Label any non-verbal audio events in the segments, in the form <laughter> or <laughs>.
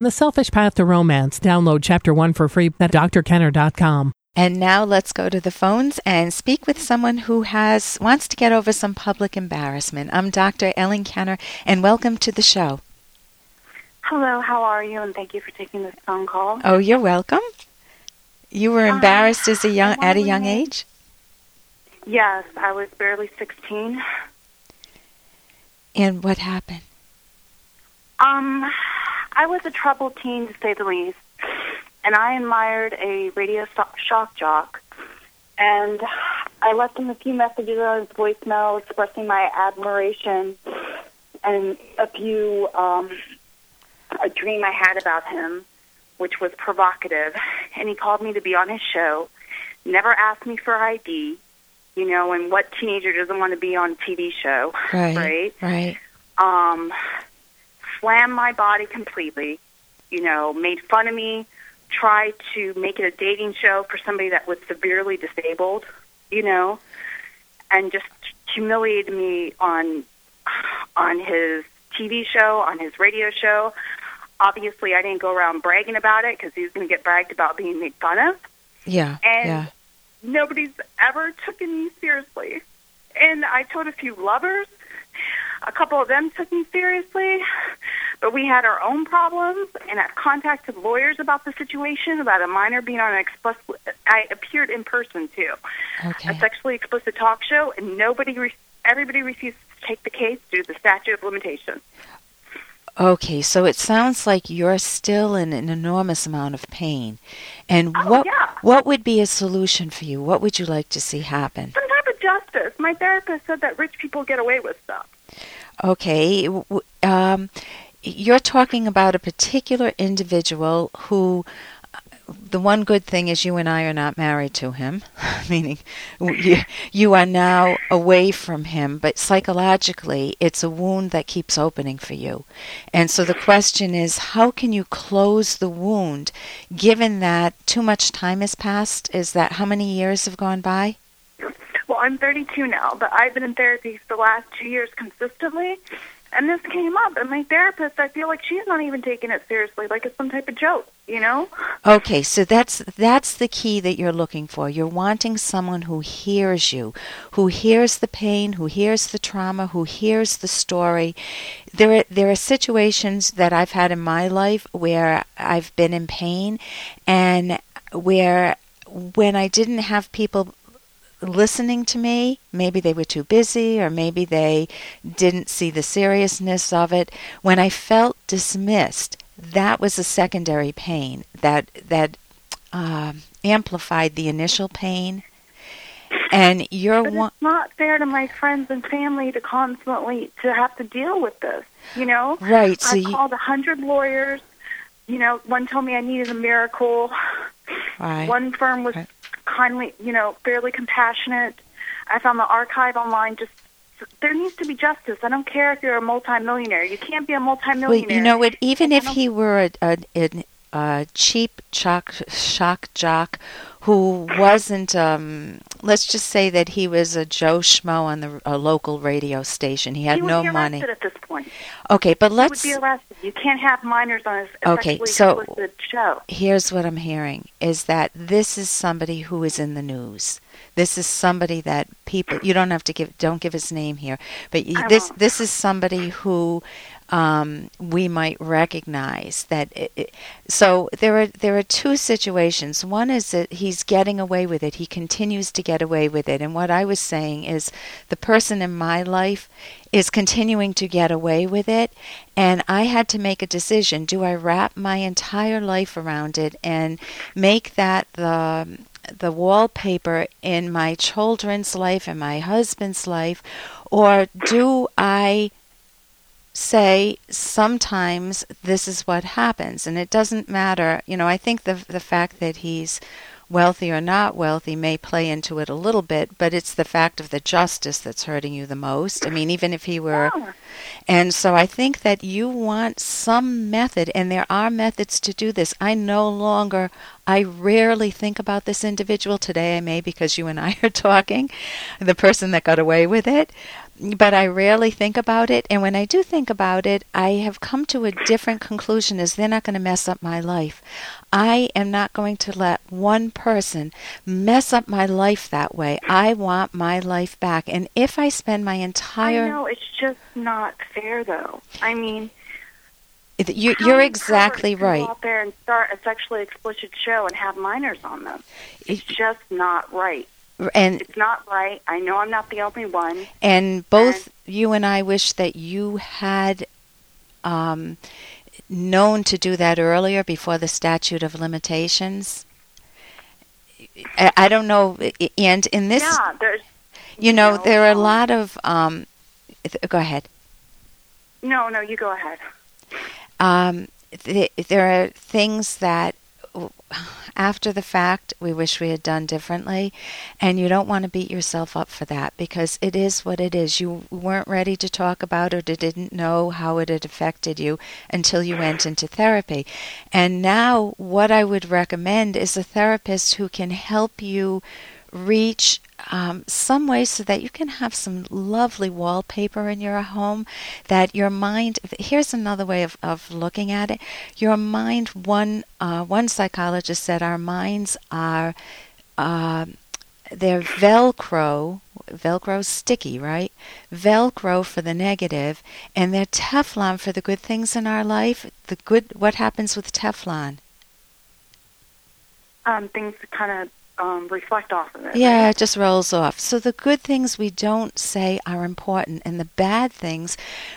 The Selfish Path to Romance. Download Chapter 1 for free at drkenner.com. And now let's go to the phones and speak with someone who has wants to get over some public embarrassment. I'm Dr. Ellen Kenner and welcome to the show. Hello, how are you? And thank you for taking this phone call. Oh, you're welcome. You were embarrassed as a young at a young age? Yes, I was barely 16. And what happened? Um, I was a troubled teen to say the least, and I admired a radio shock jock. And I left him a few messages on his voicemail expressing my admiration and a few um, a dream I had about him, which was provocative. And he called me to be on his show. Never asked me for ID, you know, and what teenager doesn't want to be on a TV show, Right. right? Right. um, slammed my body completely, you know, made fun of me, tried to make it a dating show for somebody that was severely disabled, you know, and just humiliated me on on his TV show, on his radio show. Obviously, I didn't go around bragging about it because he was going to get bragged about being made fun of Yeah. And- yeah. nobody's ever taken me seriously. And I told a few lovers. A couple of them took me seriously, but we had our own problems. And I contacted lawyers about the situation, about a minor being on an explicit. I appeared in person too, Okay. a sexually explicit talk show, and nobody, re- everybody refused to take the case due to the statute of limitations. Okay, so it sounds like you're still in an enormous amount of pain. And Oh, what yeah. what would be a solution for you? What would you like to see happen? Some type of justice. My therapist said that rich people get away with stuff. Okay, um, you're talking about a particular individual who. The one good thing is you and I are not married to him, <laughs> meaning you, you are now away from him, but psychologically it's a wound that keeps opening for you. And so the question is how can you close the wound given that too much time has passed? Is that how many years have gone by? I'm 32 now, but I've been in therapy for the last two years consistently. And this came up, and my therapist, I feel like she's not even taking it seriously, like it's some type of joke, you know? Okay, so that's that's the key that you're looking for. You're wanting someone who hears you, who hears the pain, who hears the trauma, who hears the story. There are, there are situations that I've had in my life where I've been in pain and where when I didn't have people listening to me. Maybe they were too busy, or maybe they didn't see the seriousness of it. When I felt dismissed, that was a secondary pain that that um amplified the initial pain. And you're But one. it's not fair to my friends and family to constantly to have to deal with this, you know? Right, so I you- called a hundred lawyers. You know, one told me I needed a miracle. Right. One firm was Right. Kindly, you know, fairly compassionate. I found the archive online. Just there needs to be justice. I don't care if you're a multimillionaire. You can't be a multimillionaire. Well, you know what? Even if he were a, a, a, a cheap shock, shock jock who wasn't, um, let's just say that he was a Joe Schmo on the a local radio station. He had he would no be money. at this point. Okay, but let's. would be arrested. You can't have minors on a Okay, so- show. here's what I'm hearing is that this is somebody who is in the news. This is somebody that people you don't have to give don't give his name here, but this won't. this is somebody who um, we might recognize that. It, it- so there are there are two situations. One is that he's getting away with it. He continues to get away with it. And what I was saying is the person in my life is continuing to get away with it. And I had to make a decision. Do I wrap my entire life around it and make that the the wallpaper in my children's life and my husband's life or do I say sometimes this is what happens and it doesn't matter you know i think the the fact that he's wealthy or not wealthy may play into it a little bit but it's the fact of the justice that's hurting you the most i mean even if he were Yeah. and so I think that you want some method, and there are methods to do this. I no longer, I rarely think about this individual. Today I may because you and I <laughs> are talking, the person that got away with it. But I rarely think about it. And when I do think about it, I have come to a different conclusion is they're not going to mess up my life. I am not going to let one person mess up my life that way. I want my life back. And if I spend my entire I know it's just not fair though. I mean, You, you're exactly right. Go out there and start a sexually explicit show and have minors on them. It's just not right. And It's not right. I know I'm not the only one. and both you and I wish that you had um, known to do that earlier before the statute of limitations. I, I don't know, and in this, yeah, there's. you know, there are a lot of. Um, th- go ahead. No, no, you go ahead. Um, th- there are things that after the fact we wish we had done differently. And you don't want to beat yourself up for that because it is what it is. You weren't ready to talk about it or didn't know how it had affected you until you went into therapy. And now what i would recommend is a therapist who can help you reach um, some way so that you can have some lovely wallpaper in your home that your mind here's another way of, of looking at it. Your mind one uh, one psychologist said our minds are uh, they're velcro velcro sticky right? Velcro for the negative and they're teflon for the good things in our life. The good what happens with teflon? Um, things kind of um, reflect off of it. Yeah, it just rolls off. So the good things we don't say are important, and the bad things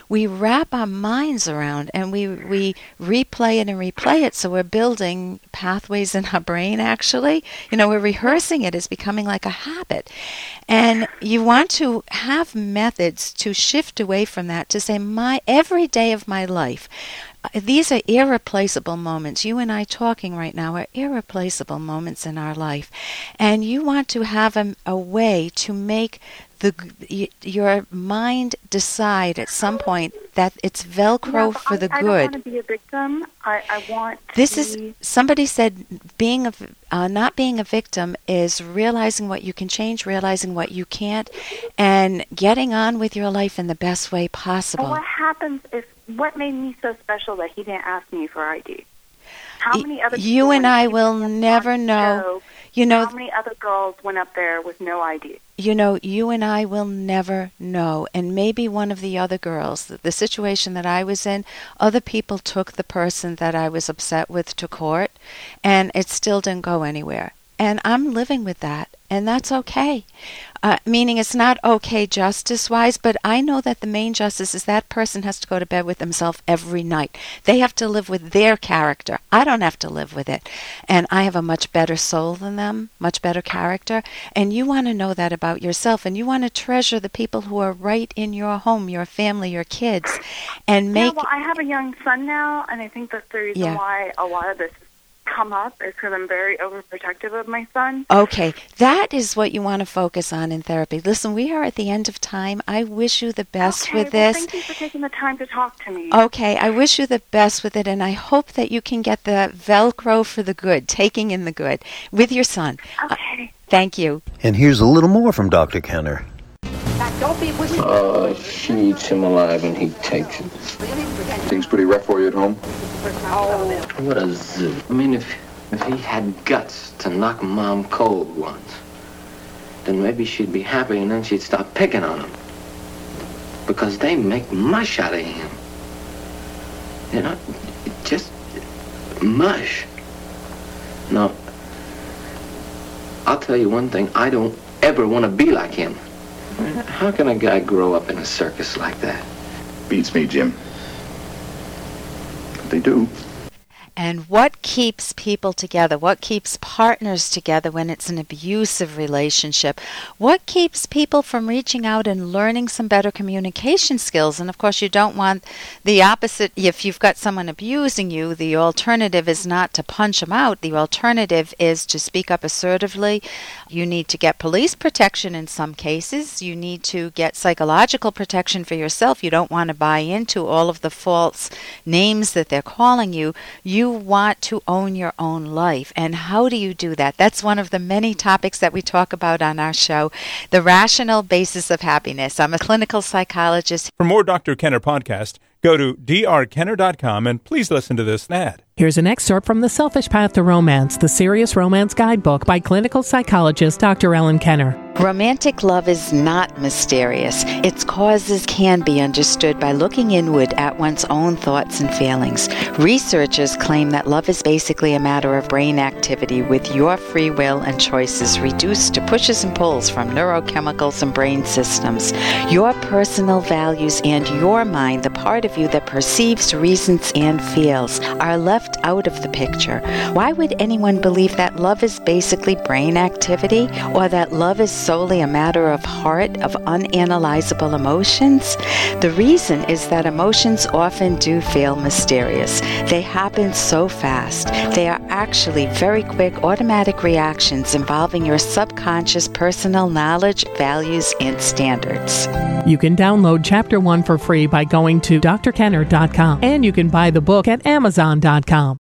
we wrap our minds around, and we we replay it and replay it. So we're building pathways in our brain. Actually, you know, we're rehearsing it. It's becoming like a habit, and you want to have methods to shift away from that. To say, my every day of my life. These are irreplaceable moments. You and I talking right now are irreplaceable moments in our life. And you want to have a, a way to make the y- your mind decide at some point that it's velcro for I, the I good. don't want to be a victim. I, I want to This is be- somebody said being a uh, not being a victim is realizing what you can change, realizing what you can't, and getting on with your life in the best way possible. what happens if what made me so special that he didn't ask me for ID? How many other you and I will never know. You know, how many other girls went up there with no ID? you know, you and I will never know. And maybe one of the other girls, the, the situation that I was in, other people took the person that I was upset with to court, and it still didn't go anywhere. And I'm living with that, and that's okay. Uh, meaning it's not okay justice wise, but I know that the main justice is that person has to go to bed with themselves every night. They have to live with their character. I don't have to live with it. And I have a much better soul than them, much better character. And you want to know that about yourself. And you want to treasure the people who are right in your home, your family, your kids, and make. yeah, well, I have a young son now, and I think that's the reason Yeah. why a lot of this has come up is because I'm very overprotective of my son. Okay, that is what you want to focus on in therapy. Listen, we are at the end of time. I wish you the best okay, with well, this. Thank you for taking the time to talk to me. Okay, I wish you the best with it, and I hope that you can get the Velcro for the good, taking in the good, with your son. Uh, Okay. thank you. And here's a little more from Dr. Kenner. Uh, she eats him alive and he takes it. Things pretty rough for you at home? What a zoo. I mean, if, if he had guts to knock Mom cold once, then maybe she'd be happy and then she'd stop picking on him. Because they make mush out of him. You know, just mush. Now, I'll tell you one thing. I don't ever want to be like him. How can a guy grow up in a circus like that? Beats me, Jim. But they do. And what keeps people together? What keeps partners together when it's an abusive relationship? What keeps people from reaching out and learning some better communication skills? And of course, you don't want the opposite. If you've got someone abusing you, the alternative is not to punch them out. The alternative is to speak up assertively. You need to get police protection in some cases. You need to get psychological protection for yourself. You don't want to buy into all of the false names that they're calling you. You You want to own your own life. And how do you do that? That's one of the many topics that we talk about on our show the rational basis of happiness. I'm a clinical psychologist. For more Dr. Kenner podcast, go to drkenner.com and please listen to this ad. Here's an excerpt from The Selfish Path to Romance, the Serious Romance Guidebook by clinical psychologist Dr. Ellen Kenner. Romantic love is not mysterious. Its causes can be understood by looking inward at one's own thoughts and feelings. Researchers claim that love is basically a matter of brain activity with your free will and choices reduced to pushes and pulls from neurochemicals and brain systems. Your personal values and your mind, the part of you that perceives, reasons, and feels, are left out of the picture. Why would anyone believe that love is basically brain activity or that love is solely a matter of heart, of unanalyzable emotions? The reason is that emotions often do feel mysterious. They happen so fast. They are actually very quick automatic reactions involving your subconscious personal knowledge, values, and standards. You can download Chapter 1 for free by going to drkenner.com and you can buy the book at amazon.com. Tom.